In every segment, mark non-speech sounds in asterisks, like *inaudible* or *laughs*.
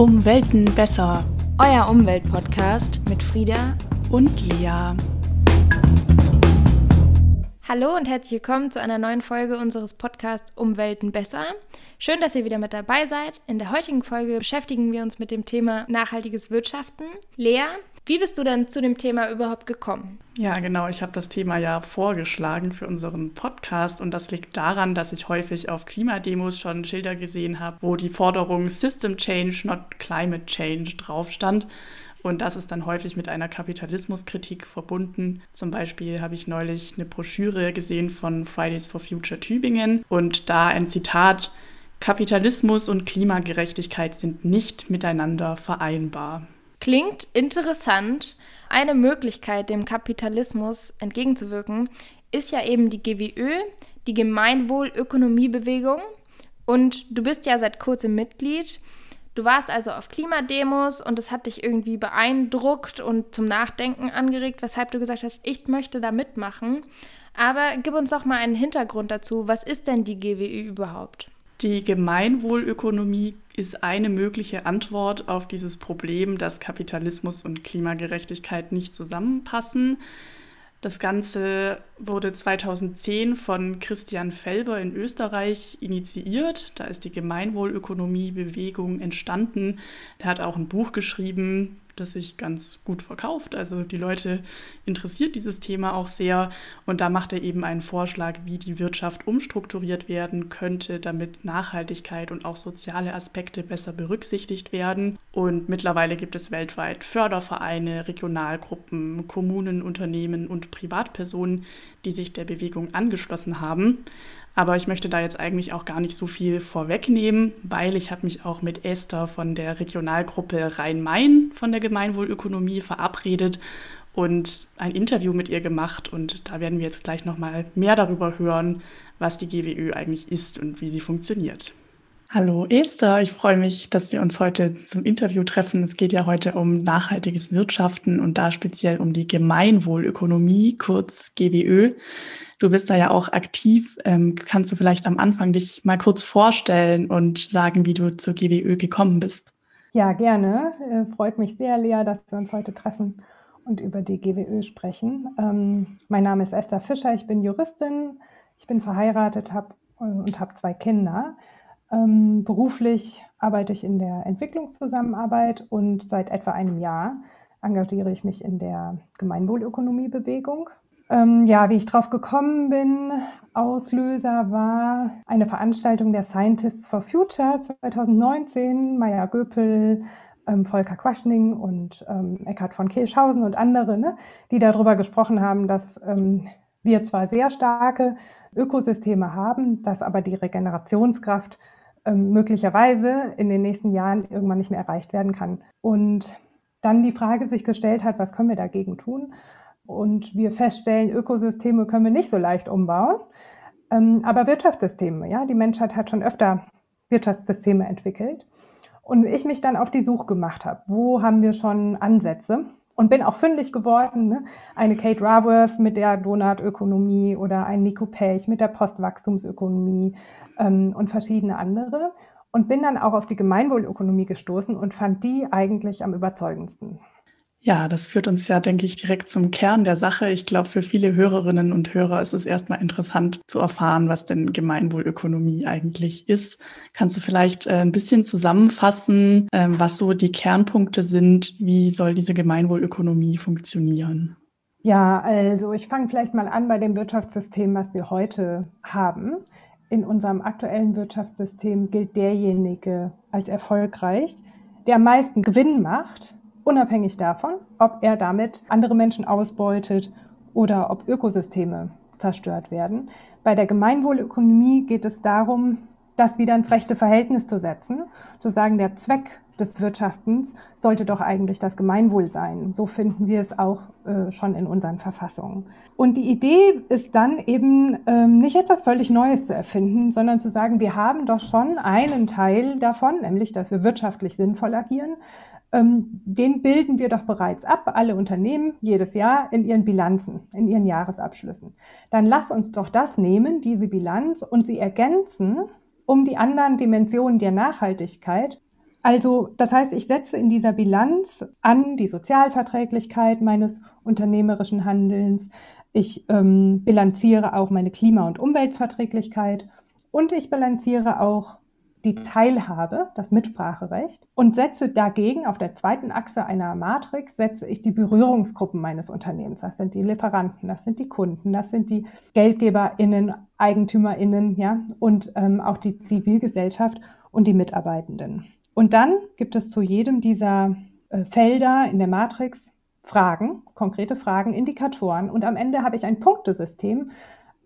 Um Welten besser. Euer Umweltpodcast mit Frieda und Lea. Hallo und herzlich willkommen zu einer neuen Folge unseres Podcasts Umwelten besser. Schön, dass ihr wieder mit dabei seid. In der heutigen Folge beschäftigen wir uns mit dem Thema nachhaltiges Wirtschaften. Lea, wie bist du denn zu dem Thema überhaupt gekommen? Ja, genau. Ich habe das Thema ja vorgeschlagen für unseren Podcast und das liegt daran, dass ich häufig auf Klimademos schon Schilder gesehen habe, wo die Forderung System Change, not Climate Change drauf stand. Und das ist dann häufig mit einer Kapitalismuskritik verbunden. Zum Beispiel habe ich neulich eine Broschüre gesehen von Fridays for Future Tübingen und da ein Zitat, Kapitalismus und Klimagerechtigkeit sind nicht miteinander vereinbar. Klingt interessant. Eine Möglichkeit, dem Kapitalismus entgegenzuwirken, ist ja eben die GWÖ, die Gemeinwohlökonomiebewegung. Und du bist ja seit kurzem Mitglied. Du warst also auf Klimademos und es hat dich irgendwie beeindruckt und zum Nachdenken angeregt, weshalb du gesagt hast, ich möchte da mitmachen. Aber gib uns doch mal einen Hintergrund dazu. Was ist denn die GWÖ überhaupt? Die Gemeinwohlökonomie ist eine mögliche Antwort auf dieses Problem, dass Kapitalismus und Klimagerechtigkeit nicht zusammenpassen. Das Ganze wurde 2010 von Christian Felber in Österreich initiiert. Da ist die Gemeinwohlökonomie-Bewegung entstanden. Er hat auch ein Buch geschrieben, das sich ganz gut verkauft. Also die Leute interessiert dieses Thema auch sehr. Und da macht er eben einen Vorschlag, wie die Wirtschaft umstrukturiert werden könnte, damit Nachhaltigkeit und auch soziale Aspekte besser berücksichtigt werden. Und mittlerweile gibt es weltweit Fördervereine, Regionalgruppen, Kommunen, Unternehmen und Privatpersonen, die sich der Bewegung angeschlossen haben. Aber ich möchte da jetzt eigentlich auch gar nicht so viel vorwegnehmen, weil ich habe mich auch mit Esther von der Regionalgruppe Rhein-Main von der Gemeinwohlökonomie verabredet und ein Interview mit ihr gemacht. Und da werden wir jetzt gleich nochmal mehr darüber hören, was die GWÖ eigentlich ist und wie sie funktioniert. Hallo Esther, ich freue mich, dass wir uns heute zum Interview treffen. Es geht ja heute um nachhaltiges Wirtschaften und da speziell um die Gemeinwohlökonomie, kurz GWÖ. Du bist da ja auch aktiv. Ähm, kannst du vielleicht am Anfang dich mal kurz vorstellen und sagen, wie du zur GWÖ gekommen bist? Ja, gerne. Äh, freut mich sehr, Lea, dass wir uns heute treffen und über die GWÖ sprechen. Ähm, mein Name ist Esther Fischer, ich bin Juristin, ich bin verheiratet hab, äh, und habe zwei Kinder. Ähm, beruflich arbeite ich in der Entwicklungszusammenarbeit und seit etwa einem Jahr engagiere ich mich in der Gemeinwohlökonomiebewegung. Ähm, ja, wie ich drauf gekommen bin, Auslöser war eine Veranstaltung der Scientists for Future 2019, Maya Göpel, ähm, Volker Quaschning und ähm, Eckhard von Kehlschausen und andere, ne, die darüber gesprochen haben, dass ähm, wir zwar sehr starke Ökosysteme haben, dass aber die Regenerationskraft möglicherweise in den nächsten Jahren irgendwann nicht mehr erreicht werden kann. Und dann die Frage sich gestellt hat, was können wir dagegen tun? Und wir feststellen, Ökosysteme können wir nicht so leicht umbauen, ähm, aber Wirtschaftssysteme, ja, die Menschheit hat schon öfter Wirtschaftssysteme entwickelt. Und ich mich dann auf die Suche gemacht habe, wo haben wir schon Ansätze? Und bin auch fündig geworden. Ne? Eine Kate Raworth mit der Donutökonomie oder ein Nico Pech mit der Postwachstumsökonomie ähm, und verschiedene andere. Und bin dann auch auf die Gemeinwohlökonomie gestoßen und fand die eigentlich am überzeugendsten. Ja, das führt uns ja, denke ich, direkt zum Kern der Sache. Ich glaube, für viele Hörerinnen und Hörer ist es erstmal interessant zu erfahren, was denn Gemeinwohlökonomie eigentlich ist. Kannst du vielleicht äh, ein bisschen zusammenfassen, ähm, was so die Kernpunkte sind? Wie soll diese Gemeinwohlökonomie funktionieren? Ja, also ich fange vielleicht mal an bei dem Wirtschaftssystem, was wir heute haben. In unserem aktuellen Wirtschaftssystem gilt derjenige als erfolgreich, der am meisten Gewinn macht unabhängig davon, ob er damit andere Menschen ausbeutet oder ob Ökosysteme zerstört werden. Bei der Gemeinwohlökonomie geht es darum, das wieder ins rechte Verhältnis zu setzen, zu sagen, der Zweck des Wirtschaftens sollte doch eigentlich das Gemeinwohl sein. So finden wir es auch äh, schon in unseren Verfassungen. Und die Idee ist dann eben ähm, nicht etwas völlig Neues zu erfinden, sondern zu sagen, wir haben doch schon einen Teil davon, nämlich dass wir wirtschaftlich sinnvoll agieren, ähm, den bilden wir doch bereits ab, alle Unternehmen, jedes Jahr in ihren Bilanzen, in ihren Jahresabschlüssen. Dann lass uns doch das nehmen, diese Bilanz, und sie ergänzen um die anderen Dimensionen der Nachhaltigkeit, Also das heißt, ich setze in dieser Bilanz an die Sozialverträglichkeit meines unternehmerischen Handelns. Ich ähm, bilanziere auch meine Klima- und Umweltverträglichkeit und ich bilanziere auch die Teilhabe, das Mitspracherecht und setze dagegen auf der zweiten Achse einer Matrix setze ich die Berührungsgruppen meines Unternehmens. Das sind die Lieferanten, das sind die Kunden, das sind die GeldgeberInnen, EigentümerInnen, ja, und ähm, auch die Zivilgesellschaft und die Mitarbeitenden. Und dann gibt es zu jedem dieser äh, Felder in der Matrix Fragen, konkrete Fragen, Indikatoren und am Ende habe ich ein Punktesystem,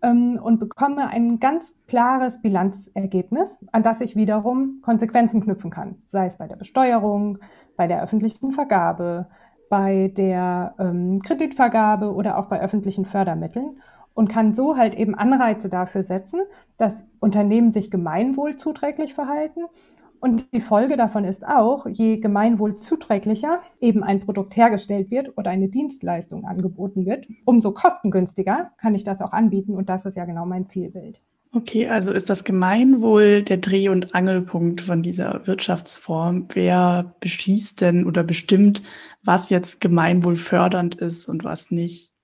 ähm, und bekomme ein ganz klares Bilanzergebnis, an das ich wiederum Konsequenzen knüpfen kann, sei es bei der Besteuerung, bei der öffentlichen Vergabe, bei der ähm, Kreditvergabe oder auch bei öffentlichen Fördermitteln und kann so halt eben Anreize dafür setzen, dass Unternehmen sich gemeinwohlzuträglich verhalten und die Folge davon ist auch, je gemeinwohlzuträglicher eben ein Produkt hergestellt wird oder eine Dienstleistung angeboten wird, umso kostengünstiger kann ich das auch anbieten und das ist ja genau mein Zielbild. Okay, also ist das Gemeinwohl der Dreh- und Angelpunkt von dieser Wirtschaftsform? Wer beschließt denn oder bestimmt, was jetzt gemeinwohlfördernd ist und was nicht?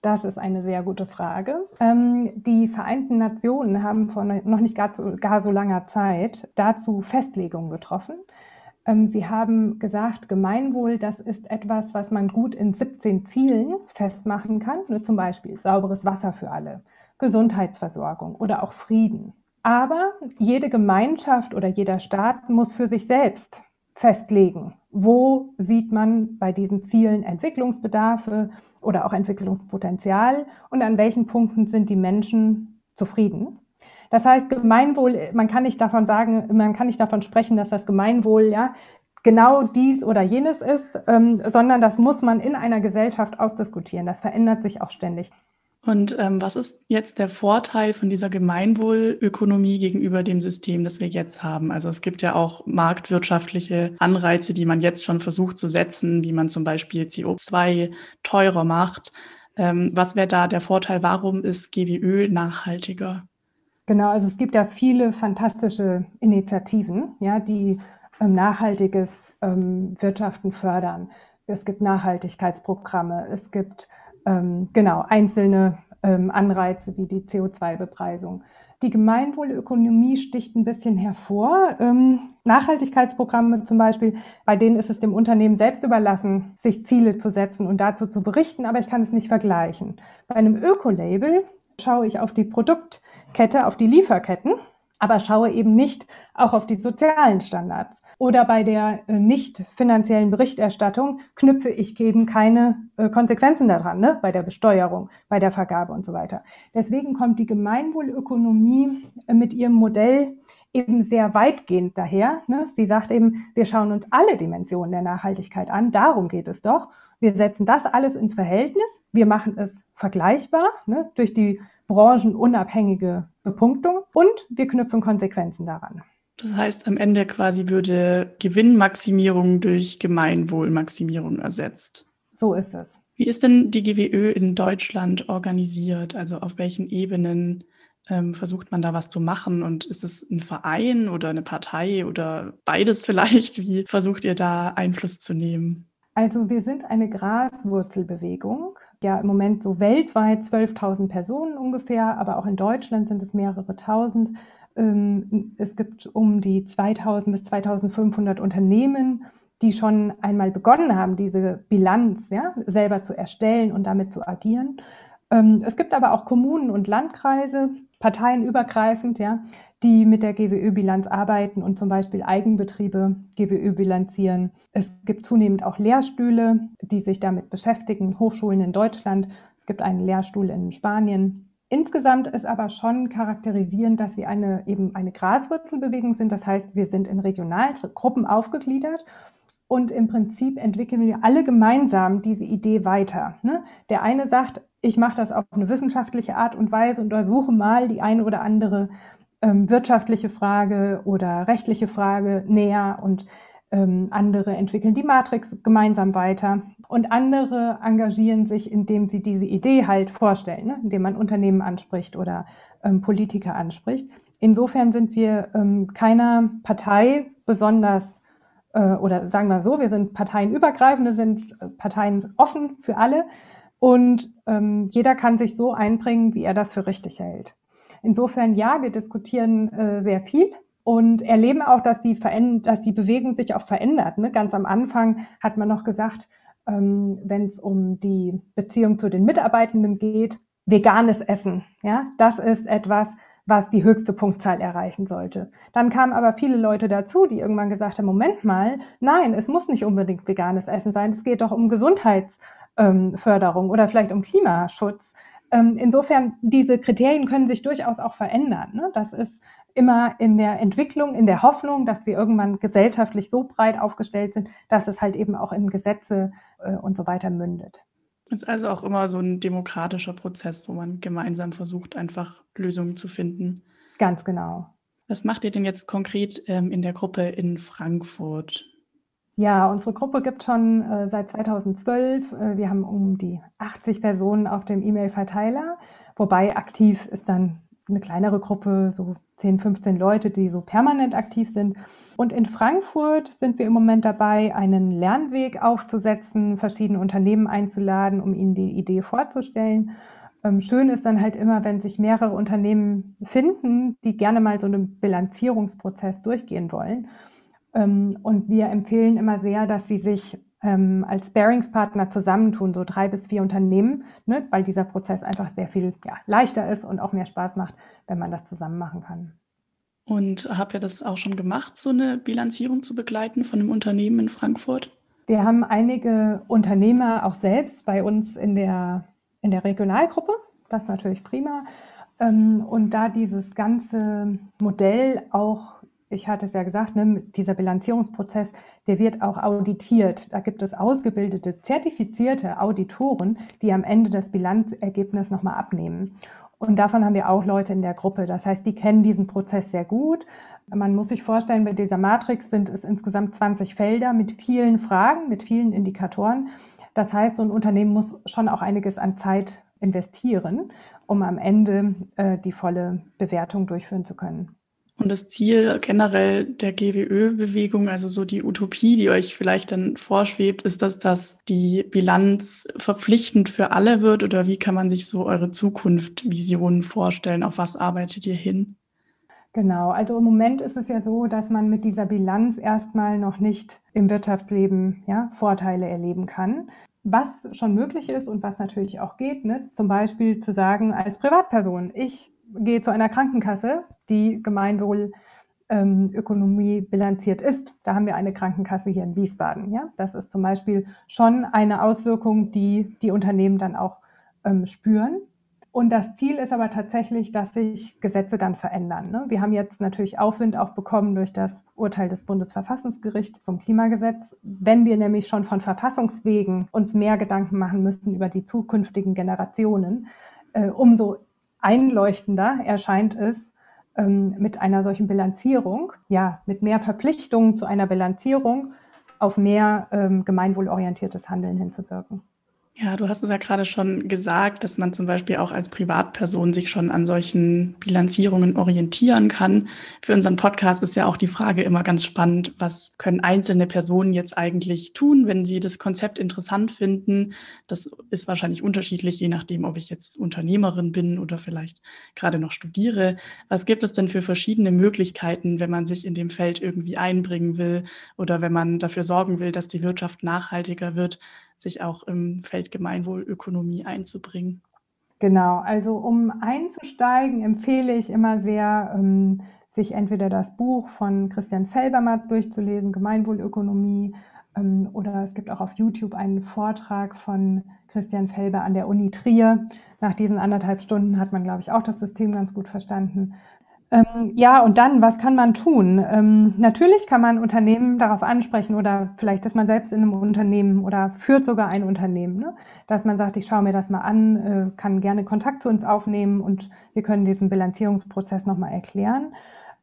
Das ist eine sehr gute Frage. Ähm, die Vereinten Nationen haben vor noch nicht gar so, gar so langer Zeit dazu Festlegungen getroffen. Ähm, sie haben gesagt, Gemeinwohl, das ist etwas, was man gut in 17 Zielen festmachen kann, nur zum Beispiel sauberes Wasser für alle, Gesundheitsversorgung oder auch Frieden. Aber jede Gemeinschaft oder jeder Staat muss für sich selbst festlegen, wo sieht man bei diesen Zielen Entwicklungsbedarfe oder auch Entwicklungspotenzial und an welchen Punkten sind die Menschen zufrieden. Das heißt, Gemeinwohl, man kann nicht davon sagen, man kann nicht davon sprechen, dass das Gemeinwohl ja genau dies oder jenes ist, ähm, sondern das muss man in einer Gesellschaft ausdiskutieren. Das verändert sich auch ständig. Und ähm, was ist jetzt der Vorteil von dieser Gemeinwohlökonomie gegenüber dem System, das wir jetzt haben? Also es gibt ja auch marktwirtschaftliche Anreize, die man jetzt schon versucht zu setzen, wie man zum Beispiel CO2 teurer macht. Ähm, was wäre da der Vorteil? Warum ist GWÖ nachhaltiger? Genau, also es gibt ja viele fantastische Initiativen, ja, die ähm, nachhaltiges ähm, Wirtschaften fördern. Es gibt Nachhaltigkeitsprogramme, es gibt ähm, genau, einzelne ähm, Anreize wie die CO2-Bepreisung. Die Gemeinwohlökonomie sticht ein bisschen hervor. Ähm, Nachhaltigkeitsprogramme zum Beispiel, bei denen ist es dem Unternehmen selbst überlassen, sich Ziele zu setzen und dazu zu berichten, aber ich kann es nicht vergleichen. Bei einem Ökolabel schaue ich auf die Produktkette, auf die Lieferketten, aber schaue eben nicht auch auf die sozialen Standards oder bei der äh, nicht finanziellen Berichterstattung knüpfe ich eben keine äh, Konsequenzen daran, ne? bei der Besteuerung, bei der Vergabe und so weiter. Deswegen kommt die Gemeinwohlökonomie äh, mit ihrem Modell eben sehr weitgehend daher. Ne? Sie sagt eben, wir schauen uns alle Dimensionen der Nachhaltigkeit an, darum geht es doch. Wir setzen das alles ins Verhältnis, wir machen es vergleichbar ne? durch die branchenunabhängige Bepunktung und wir knüpfen Konsequenzen daran. Das heißt, am Ende quasi würde Gewinnmaximierung durch Gemeinwohlmaximierung ersetzt. So ist es. Wie ist denn die GWÖ in Deutschland organisiert? Also auf welchen Ebenen ähm, versucht man da was zu machen? Und ist es ein Verein oder eine Partei oder beides *laughs* vielleicht? Wie versucht ihr da Einfluss zu nehmen? Also wir sind eine Graswurzelbewegung. Ja, im Moment so weltweit 12.000 Personen ungefähr, aber auch in Deutschland sind es mehrere tausend. Ähm, es gibt um die 2000 bis 2500 Unternehmen, die schon einmal begonnen haben, diese Bilanz ja, selber zu erstellen und damit zu agieren. Ähm, es gibt aber auch Kommunen und Landkreise, parteienübergreifend, ja, die mit der GWÖ-Bilanz arbeiten und zum Beispiel Eigenbetriebe GWÖ bilanzieren. Es gibt zunehmend auch Lehrstühle, die sich damit beschäftigen, Hochschulen in Deutschland. Es gibt einen Lehrstuhl in Spanien. Insgesamt ist aber schon charakterisierend, dass wir eine, eben eine Graswurzelbewegung sind. Das heißt, wir sind in Regionalgruppen aufgegliedert und im Prinzip entwickeln wir alle gemeinsam diese Idee weiter. Ne? Der eine sagt, ich mache das auf eine wissenschaftliche Art und Weise und untersuche mal die eine oder andere ähm, wirtschaftliche Frage oder rechtliche Frage näher und ähm, andere entwickeln die Matrix gemeinsam weiter und andere engagieren sich, indem sie diese Idee halt vorstellen, ne? indem man Unternehmen anspricht oder ähm, Politiker anspricht. Insofern sind wir ähm, keiner Partei besonders äh, oder sagen wir so, wir sind parteienübergreifende, sind äh, Parteien offen für alle und ähm, jeder kann sich so einbringen, wie er das für richtig hält. Insofern ja, wir diskutieren äh, sehr viel und erleben auch, dass die, dass die Bewegung sich auch verändert. Ne? Ganz am Anfang hat man noch gesagt, ähm, wenn es um die Beziehung zu den Mitarbeitenden geht, veganes Essen. Ja, das ist etwas, was die höchste Punktzahl erreichen sollte. Dann kamen aber viele Leute dazu, die irgendwann gesagt haben, Moment mal, nein, es muss nicht unbedingt veganes Essen sein, es geht doch um Gesundheitsförderung ähm, oder vielleicht um Klimaschutz. Ähm, insofern, diese Kriterien können sich durchaus auch verändern. Ne? Das ist immer in der Entwicklung, in der Hoffnung, dass wir irgendwann gesellschaftlich so breit aufgestellt sind, dass es halt eben auch in Gesetze äh, und so weiter mündet. Es ist also auch immer so ein demokratischer Prozess, wo man gemeinsam versucht, einfach Lösungen zu finden. Ganz genau. Was macht ihr denn jetzt konkret ähm, in der Gruppe in Frankfurt? Ja, unsere Gruppe gibt schon äh, seit 2012. Äh, wir haben um die 80 Personen auf dem E-Mail-Verteiler, wobei aktiv ist dann eine kleinere Gruppe, so 10, 15 Leute, die so permanent aktiv sind. Und in Frankfurt sind wir im Moment dabei, einen Lernweg aufzusetzen, verschiedene Unternehmen einzuladen, um ihnen die Idee vorzustellen. Ähm, schön ist dann halt immer, wenn sich mehrere Unternehmen finden, die gerne mal so einen Bilanzierungsprozess durchgehen wollen. Ähm, und wir empfehlen immer sehr, dass sie sich ähm, als Bearingspartner zusammentun, so drei bis vier Unternehmen, ne, weil dieser Prozess einfach sehr viel ja, leichter ist und auch mehr Spaß macht, wenn man das zusammen machen kann. Und habt ihr das auch schon gemacht, so eine Bilanzierung zu begleiten von einem Unternehmen in Frankfurt? Wir haben einige Unternehmer auch selbst bei uns in der, in der Regionalgruppe. Das ist natürlich prima. Ähm, und da dieses ganze Modell auch ich hatte es ja gesagt, ne, dieser Bilanzierungsprozess, der wird auch auditiert. Da gibt es ausgebildete, zertifizierte Auditoren, die am Ende das Bilanzergebnis nochmal abnehmen. Und davon haben wir auch Leute in der Gruppe. Das heißt, die kennen diesen Prozess sehr gut. Man muss sich vorstellen, bei dieser Matrix sind es insgesamt 20 Felder mit vielen Fragen, mit vielen Indikatoren. Das heißt, so ein Unternehmen muss schon auch einiges an Zeit investieren, um am Ende äh, die volle Bewertung durchführen zu können. Und das Ziel generell der GWÖ-Bewegung, also so die Utopie, die euch vielleicht dann vorschwebt, ist, dass das die Bilanz verpflichtend für alle wird? Oder wie kann man sich so eure Zukunft, Visionen vorstellen? Auf was arbeitet ihr hin? Genau, also im Moment ist es ja so, dass man mit dieser Bilanz erstmal noch nicht im Wirtschaftsleben ja, Vorteile erleben kann. Was schon möglich ist und was natürlich auch geht, ne? zum Beispiel zu sagen als Privatperson, ich gehe zu einer Krankenkasse, die Gemeinwohlökonomie ähm, bilanziert ist. Da haben wir eine Krankenkasse hier in Wiesbaden. Ja? Das ist zum Beispiel schon eine Auswirkung, die die Unternehmen dann auch ähm, spüren. Und das Ziel ist aber tatsächlich, dass sich Gesetze dann verändern. Ne? Wir haben jetzt natürlich Aufwind auch bekommen durch das Urteil des Bundesverfassungsgerichts zum Klimagesetz. Wenn wir nämlich schon von Verfassungswegen uns mehr Gedanken machen müssten über die zukünftigen Generationen, äh, umso einleuchtender erscheint es ähm, mit einer solchen Bilanzierung, ja, mit mehr Verpflichtungen zu einer Bilanzierung auf mehr ähm, gemeinwohlorientiertes Handeln hinzuwirken. Ja, du hast es ja gerade schon gesagt, dass man zum Beispiel auch als Privatperson sich schon an solchen Bilanzierungen orientieren kann. Für unseren Podcast ist ja auch die Frage immer ganz spannend, was können einzelne Personen jetzt eigentlich tun, wenn sie das Konzept interessant finden. Das ist wahrscheinlich unterschiedlich, je nachdem, ob ich jetzt Unternehmerin bin oder vielleicht gerade noch studiere. Was gibt es denn für verschiedene Möglichkeiten, wenn man sich in dem Feld irgendwie einbringen will oder wenn man dafür sorgen will, dass die Wirtschaft nachhaltiger wird? sich auch im Feld Gemeinwohlökonomie einzubringen. Genau, also um einzusteigen, empfehle ich immer sehr, ähm, sich entweder das Buch von Christian Felbermatt durchzulesen, Gemeinwohlökonomie, ähm, oder es gibt auch auf YouTube einen Vortrag von Christian Felber an der Uni Trier. Nach diesen anderthalb Stunden hat man, glaube ich, auch das System ganz gut verstanden. Ähm, ja, und dann, was kann man tun? Ähm, natürlich kann man Unternehmen darauf ansprechen oder vielleicht ist man selbst in einem Unternehmen oder führt sogar ein Unternehmen, ne? dass man sagt, ich schaue mir das mal an, äh, kann gerne Kontakt zu uns aufnehmen und wir können diesen Bilanzierungsprozess nochmal erklären.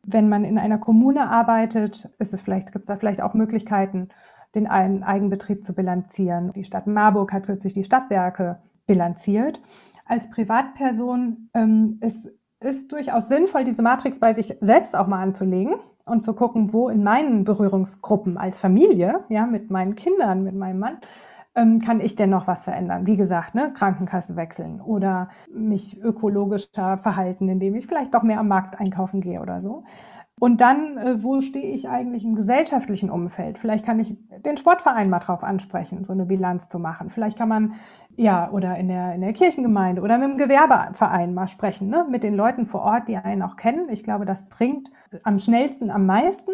Wenn man in einer Kommune arbeitet, ist es vielleicht, gibt es da vielleicht auch Möglichkeiten, den Eigenbetrieb zu bilanzieren. Die Stadt Marburg hat kürzlich die Stadtwerke bilanziert. Als Privatperson ähm, ist ist durchaus sinnvoll, diese Matrix bei sich selbst auch mal anzulegen und zu gucken, wo in meinen Berührungsgruppen als Familie, ja, mit meinen Kindern, mit meinem Mann, ähm, kann ich denn noch was verändern? Wie gesagt, ne, Krankenkasse wechseln oder mich ökologischer verhalten, indem ich vielleicht doch mehr am Markt einkaufen gehe oder so. Und dann, äh, wo stehe ich eigentlich im gesellschaftlichen Umfeld? Vielleicht kann ich den Sportverein mal drauf ansprechen, so eine Bilanz zu machen. Vielleicht kann man, ja, oder in der, in der Kirchengemeinde oder mit dem Gewerbeverein mal sprechen, ne? mit den Leuten vor Ort, die einen auch kennen. Ich glaube, das bringt am schnellsten, am meisten.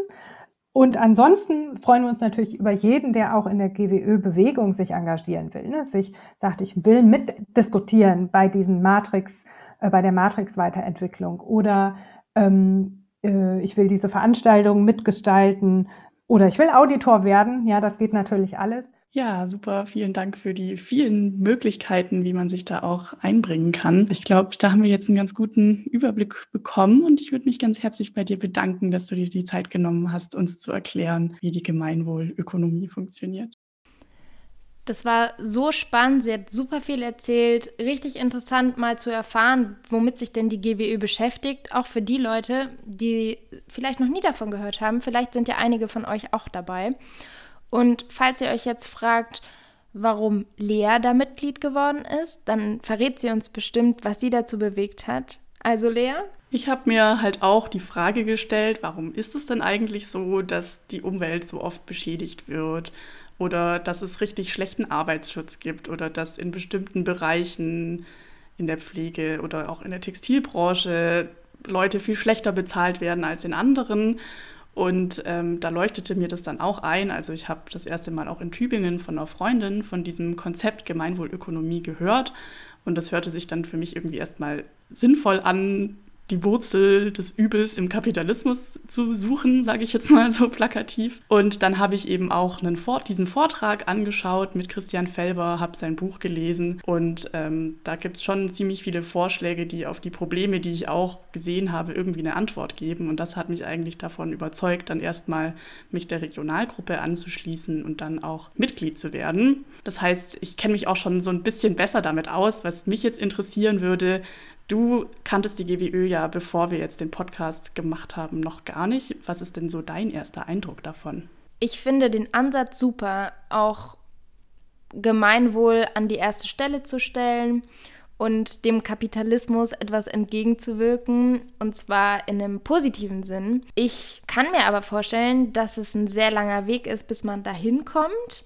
Und ansonsten freuen wir uns natürlich über jeden, der auch in der GWÖ-Bewegung sich engagieren will. Ne? Sich sagt, ich will mitdiskutieren bei diesen Matrix, äh, bei der Matrix-Weiterentwicklung oder ähm, äh, ich will diese Veranstaltung mitgestalten oder ich will Auditor werden. Ja, das geht natürlich alles. Ja, super. Vielen Dank für die vielen Möglichkeiten, wie man sich da auch einbringen kann. Ich glaube, da haben wir jetzt einen ganz guten Überblick bekommen und ich würde mich ganz herzlich bei dir bedanken, dass du dir die Zeit genommen hast, uns zu erklären, wie die Gemeinwohlökonomie funktioniert. Das war so spannend, sie hat super viel erzählt, richtig interessant mal zu erfahren, womit sich denn die GWÖ beschäftigt, auch für die Leute, die vielleicht noch nie davon gehört haben. Vielleicht sind ja einige von euch auch dabei. Und falls ihr euch jetzt fragt, warum Lea da Mitglied geworden ist, dann verrät sie uns bestimmt, was sie dazu bewegt hat. Also Lea? Ich habe mir halt auch die Frage gestellt, warum ist es denn eigentlich so, dass die Umwelt so oft beschädigt wird oder dass es richtig schlechten Arbeitsschutz gibt oder dass in bestimmten Bereichen in der Pflege oder auch in der Textilbranche Leute viel schlechter bezahlt werden als in anderen und ähm, da leuchtete mir das dann auch ein. Also ich habe das erste Mal auch in Tübingen von einer Freundin von diesem Konzept Gemeinwohlökonomie gehört. Und das hörte sich dann für mich irgendwie erstmal sinnvoll an, die Wurzel des Übels im Kapitalismus zu suchen, sage ich jetzt mal so plakativ. Und dann habe ich eben auch einen Vor diesen Vortrag angeschaut mit Christian Felber, habe sein Buch gelesen und ähm, da gibt es schon ziemlich viele Vorschläge, die auf die Probleme, die ich auch gesehen habe, irgendwie eine Antwort geben. Und das hat mich eigentlich davon überzeugt, dann erstmal mich der Regionalgruppe anzuschließen und dann auch Mitglied zu werden. Das heißt, ich kenne mich auch schon so ein bisschen besser damit aus. Was mich jetzt interessieren würde, Du kanntest die GWÖ ja, bevor wir jetzt den Podcast gemacht haben, noch gar nicht. Was ist denn so dein erster Eindruck davon? Ich finde den Ansatz super, auch Gemeinwohl an die erste Stelle zu stellen und dem Kapitalismus etwas entgegenzuwirken, und zwar in einem positiven Sinn. Ich kann mir aber vorstellen, dass es ein sehr langer Weg ist, bis man dahin kommt.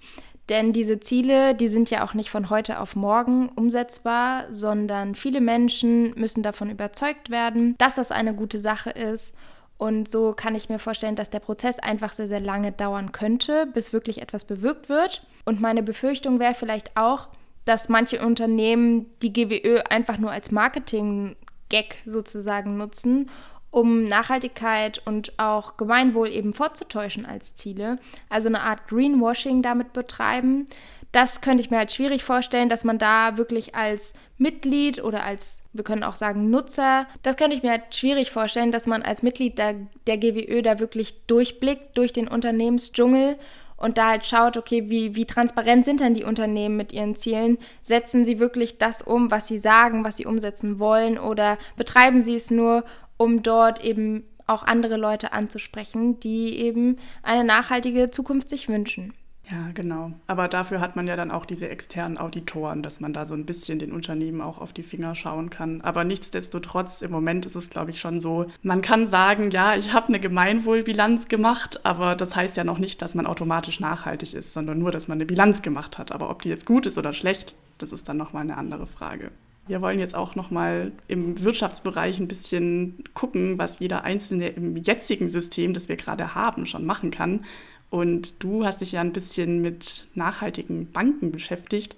Denn diese Ziele, die sind ja auch nicht von heute auf morgen umsetzbar, sondern viele Menschen müssen davon überzeugt werden, dass das eine gute Sache ist. Und so kann ich mir vorstellen, dass der Prozess einfach sehr, sehr lange dauern könnte, bis wirklich etwas bewirkt wird. Und meine Befürchtung wäre vielleicht auch, dass manche Unternehmen die GWÖ einfach nur als Marketing-Gag sozusagen nutzen um Nachhaltigkeit und auch Gemeinwohl eben vorzutäuschen als Ziele. Also eine Art Greenwashing damit betreiben. Das könnte ich mir halt schwierig vorstellen, dass man da wirklich als Mitglied oder als, wir können auch sagen, Nutzer, das könnte ich mir halt schwierig vorstellen, dass man als Mitglied der, der GWÖ da wirklich durchblickt durch den Unternehmensdschungel und da halt schaut, okay, wie, wie transparent sind denn die Unternehmen mit ihren Zielen? Setzen sie wirklich das um, was sie sagen, was sie umsetzen wollen oder betreiben sie es nur, um dort eben auch andere Leute anzusprechen, die eben eine nachhaltige Zukunft sich wünschen. Ja, genau. Aber dafür hat man ja dann auch diese externen Auditoren, dass man da so ein bisschen den Unternehmen auch auf die Finger schauen kann. Aber nichtsdestotrotz, im Moment ist es, glaube ich, schon so, man kann sagen, ja, ich habe eine Gemeinwohlbilanz gemacht, aber das heißt ja noch nicht, dass man automatisch nachhaltig ist, sondern nur, dass man eine Bilanz gemacht hat. Aber ob die jetzt gut ist oder schlecht, das ist dann nochmal eine andere Frage. Wir wollen jetzt auch noch mal im Wirtschaftsbereich ein bisschen gucken, was jeder Einzelne im jetzigen System, das wir gerade haben, schon machen kann. Und du hast dich ja ein bisschen mit nachhaltigen Banken beschäftigt.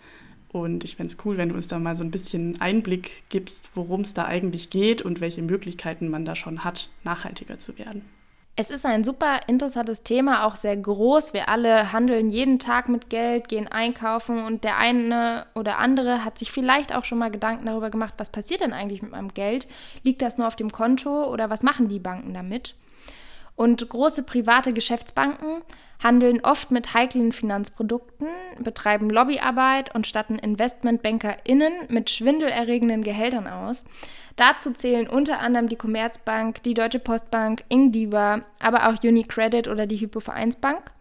Und ich fände es cool, wenn du uns da mal so ein bisschen Einblick gibst, worum es da eigentlich geht und welche Möglichkeiten man da schon hat, nachhaltiger zu werden. Es ist ein super interessantes Thema, auch sehr groß. Wir alle handeln jeden Tag mit Geld, gehen einkaufen und der eine oder andere hat sich vielleicht auch schon mal Gedanken darüber gemacht, was passiert denn eigentlich mit meinem Geld? Liegt das nur auf dem Konto oder was machen die Banken damit? Und große private Geschäftsbanken handeln oft mit heiklen Finanzprodukten, betreiben Lobbyarbeit und statten InvestmentbankerInnen mit schwindelerregenden Gehältern aus. Dazu zählen unter anderem die Commerzbank, die Deutsche Postbank, Ingdiba, aber auch UniCredit oder die Hypovereinsbank.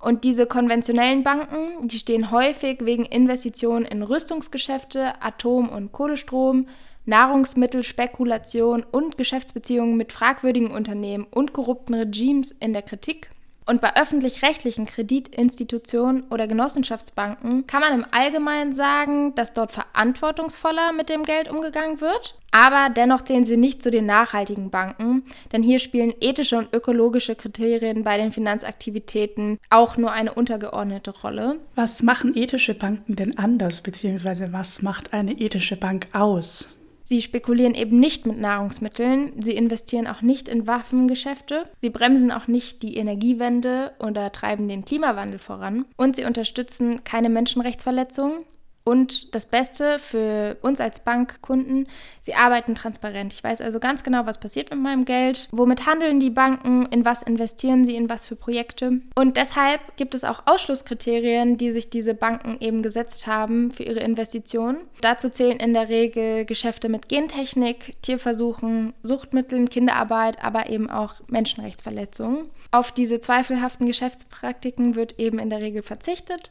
Und diese konventionellen Banken, die stehen häufig wegen Investitionen in Rüstungsgeschäfte, Atom- und Kohlestrom, Nahrungsmittelspekulation und Geschäftsbeziehungen mit fragwürdigen Unternehmen und korrupten Regimes in der Kritik. Und bei öffentlich-rechtlichen Kreditinstitutionen oder Genossenschaftsbanken kann man im Allgemeinen sagen, dass dort verantwortungsvoller mit dem Geld umgegangen wird. Aber dennoch zählen sie nicht zu den nachhaltigen Banken, denn hier spielen ethische und ökologische Kriterien bei den Finanzaktivitäten auch nur eine untergeordnete Rolle. Was machen ethische Banken denn anders, beziehungsweise was macht eine ethische Bank aus? Sie spekulieren eben nicht mit Nahrungsmitteln, sie investieren auch nicht in Waffengeschäfte, sie bremsen auch nicht die Energiewende oder treiben den Klimawandel voran. Und sie unterstützen keine Menschenrechtsverletzungen und das Beste für uns als Bankkunden, sie arbeiten transparent. Ich weiß also ganz genau, was passiert mit meinem Geld, womit handeln die Banken, in was investieren sie, in was für Projekte. Und deshalb gibt es auch Ausschlusskriterien, die sich diese Banken eben gesetzt haben für ihre Investitionen. Dazu zählen in der Regel Geschäfte mit Gentechnik, Tierversuchen, Suchtmitteln, Kinderarbeit, aber eben auch Menschenrechtsverletzungen. Auf diese zweifelhaften Geschäftspraktiken wird eben in der Regel verzichtet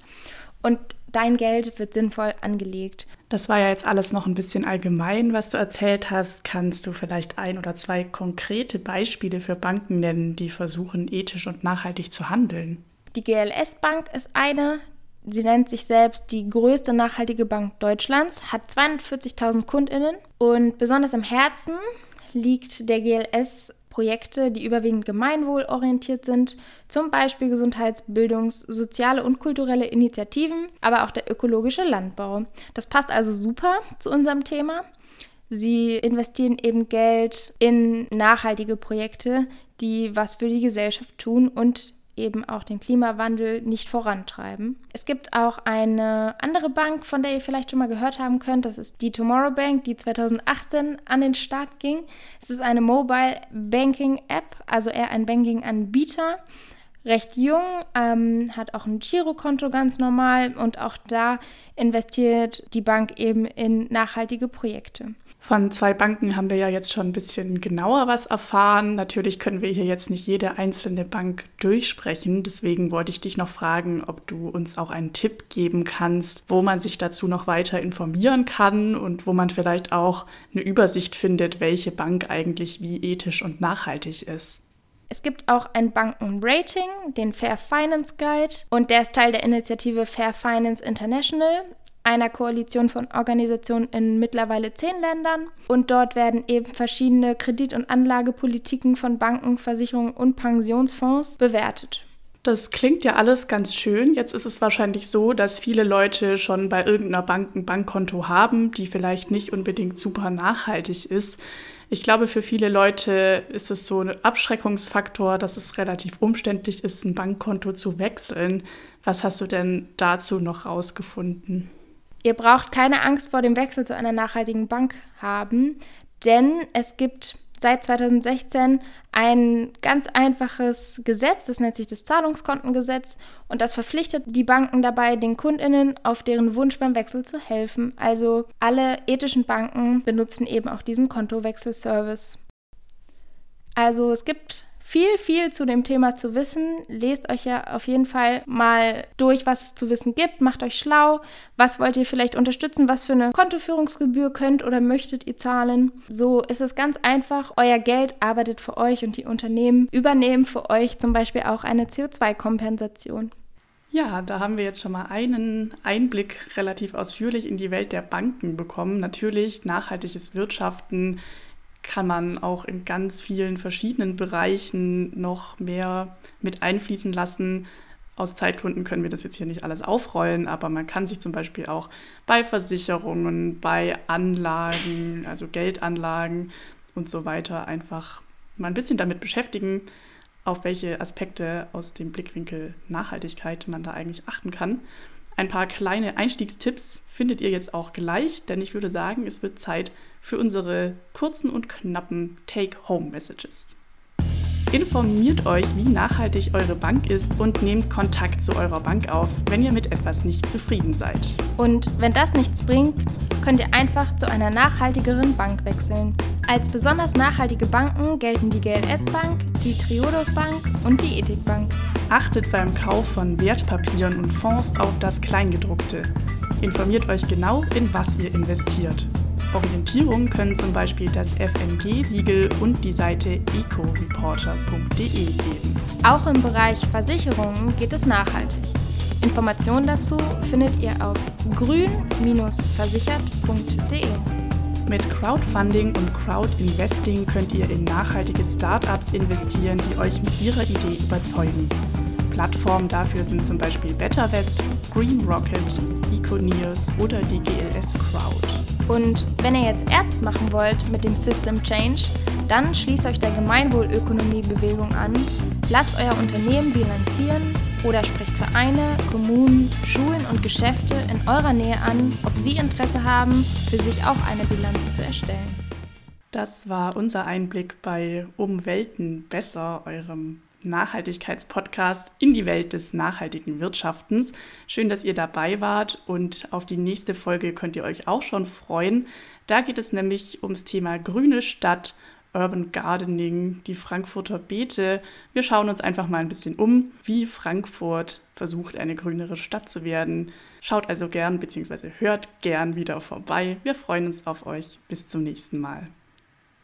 und dein Geld wird sinnvoll angelegt. Das war ja jetzt alles noch ein bisschen allgemein, was du erzählt hast. Kannst du vielleicht ein oder zwei konkrete Beispiele für Banken nennen, die versuchen, ethisch und nachhaltig zu handeln? Die GLS Bank ist eine. Sie nennt sich selbst die größte nachhaltige Bank Deutschlands, hat 240.000 Kundinnen und besonders im Herzen liegt der GLS Projekte, die überwiegend gemeinwohlorientiert sind, zum Beispiel Gesundheits-, Bildungs-, soziale und kulturelle Initiativen, aber auch der ökologische Landbau. Das passt also super zu unserem Thema. Sie investieren eben Geld in nachhaltige Projekte, die was für die Gesellschaft tun und eben auch den Klimawandel nicht vorantreiben. Es gibt auch eine andere Bank, von der ihr vielleicht schon mal gehört haben könnt. Das ist die Tomorrow Bank, die 2018 an den Start ging. Es ist eine Mobile Banking App, also eher ein Banking-Anbieter. Recht jung, ähm, hat auch ein Girokonto ganz normal und auch da investiert die Bank eben in nachhaltige Projekte. Von zwei Banken haben wir ja jetzt schon ein bisschen genauer was erfahren. Natürlich können wir hier jetzt nicht jede einzelne Bank durchsprechen. Deswegen wollte ich dich noch fragen, ob du uns auch einen Tipp geben kannst, wo man sich dazu noch weiter informieren kann und wo man vielleicht auch eine Übersicht findet, welche Bank eigentlich wie ethisch und nachhaltig ist. Es gibt auch ein Bankenrating, den Fair Finance Guide, und der ist Teil der Initiative Fair Finance International einer Koalition von Organisationen in mittlerweile zehn Ländern. Und dort werden eben verschiedene Kredit- und Anlagepolitiken von Banken, Versicherungen und Pensionsfonds bewertet. Das klingt ja alles ganz schön. Jetzt ist es wahrscheinlich so, dass viele Leute schon bei irgendeiner Bank ein Bankkonto haben, die vielleicht nicht unbedingt super nachhaltig ist. Ich glaube, für viele Leute ist es so ein Abschreckungsfaktor, dass es relativ umständlich ist, ein Bankkonto zu wechseln. Was hast du denn dazu noch rausgefunden? Ihr braucht keine Angst vor dem Wechsel zu einer nachhaltigen Bank haben, denn es gibt seit 2016 ein ganz einfaches Gesetz, das nennt sich das Zahlungskontengesetz und das verpflichtet die Banken dabei, den Kundinnen auf deren Wunsch beim Wechsel zu helfen. Also alle ethischen Banken benutzen eben auch diesen Kontowechselservice. Also es gibt viel, viel zu dem Thema zu wissen. Lest euch ja auf jeden Fall mal durch, was es zu wissen gibt. Macht euch schlau. Was wollt ihr vielleicht unterstützen? Was für eine Kontoführungsgebühr könnt oder möchtet ihr zahlen? So ist es ganz einfach. Euer Geld arbeitet für euch und die Unternehmen übernehmen für euch zum Beispiel auch eine CO2-Kompensation. Ja, da haben wir jetzt schon mal einen Einblick relativ ausführlich in die Welt der Banken bekommen. Natürlich nachhaltiges Wirtschaften kann man auch in ganz vielen verschiedenen Bereichen noch mehr mit einfließen lassen. Aus Zeitgründen können wir das jetzt hier nicht alles aufrollen, aber man kann sich zum Beispiel auch bei Versicherungen, bei Anlagen, also Geldanlagen und so weiter einfach mal ein bisschen damit beschäftigen, auf welche Aspekte aus dem Blickwinkel Nachhaltigkeit man da eigentlich achten kann. Ein paar kleine Einstiegstipps findet ihr jetzt auch gleich, denn ich würde sagen, es wird Zeit für unsere kurzen und knappen Take-Home-Messages. Informiert euch, wie nachhaltig eure Bank ist und nehmt Kontakt zu eurer Bank auf, wenn ihr mit etwas nicht zufrieden seid. Und wenn das nichts bringt, könnt ihr einfach zu einer nachhaltigeren Bank wechseln. Als besonders nachhaltige Banken gelten die GLS Bank, die Triodos Bank und die Ethik Bank. Achtet beim Kauf von Wertpapieren und Fonds auf das Kleingedruckte. Informiert euch genau, in was ihr investiert. Orientierung können zum Beispiel das FNG-Siegel und die Seite ecoreporter.de geben. Auch im Bereich Versicherungen geht es nachhaltig. Informationen dazu findet ihr auf grün-versichert.de. Mit Crowdfunding und Crowdinvesting könnt ihr in nachhaltige Startups investieren, die euch mit ihrer Idee überzeugen. Plattformen dafür sind zum Beispiel BetterWest, Green Rocket, Econeers oder die GLS Crowd. Und wenn ihr jetzt ernst machen wollt mit dem System Change, dann schließt euch der Gemeinwohlökonomiebewegung an, lasst euer Unternehmen bilanzieren oder sprecht Vereine, Kommunen, Schulen und Geschäfte in eurer Nähe an, ob sie Interesse haben, für sich auch eine Bilanz zu erstellen. Das war unser Einblick bei Umwelten besser, eurem Nachhaltigkeitspodcast in die Welt des nachhaltigen Wirtschaftens. Schön, dass ihr dabei wart und auf die nächste Folge könnt ihr euch auch schon freuen. Da geht es nämlich ums Thema grüne Stadt, Urban Gardening, die Frankfurter Beete. Wir schauen uns einfach mal ein bisschen um, wie Frankfurt versucht, eine grünere Stadt zu werden. Schaut also gern bzw. hört gern wieder vorbei. Wir freuen uns auf euch. Bis zum nächsten Mal.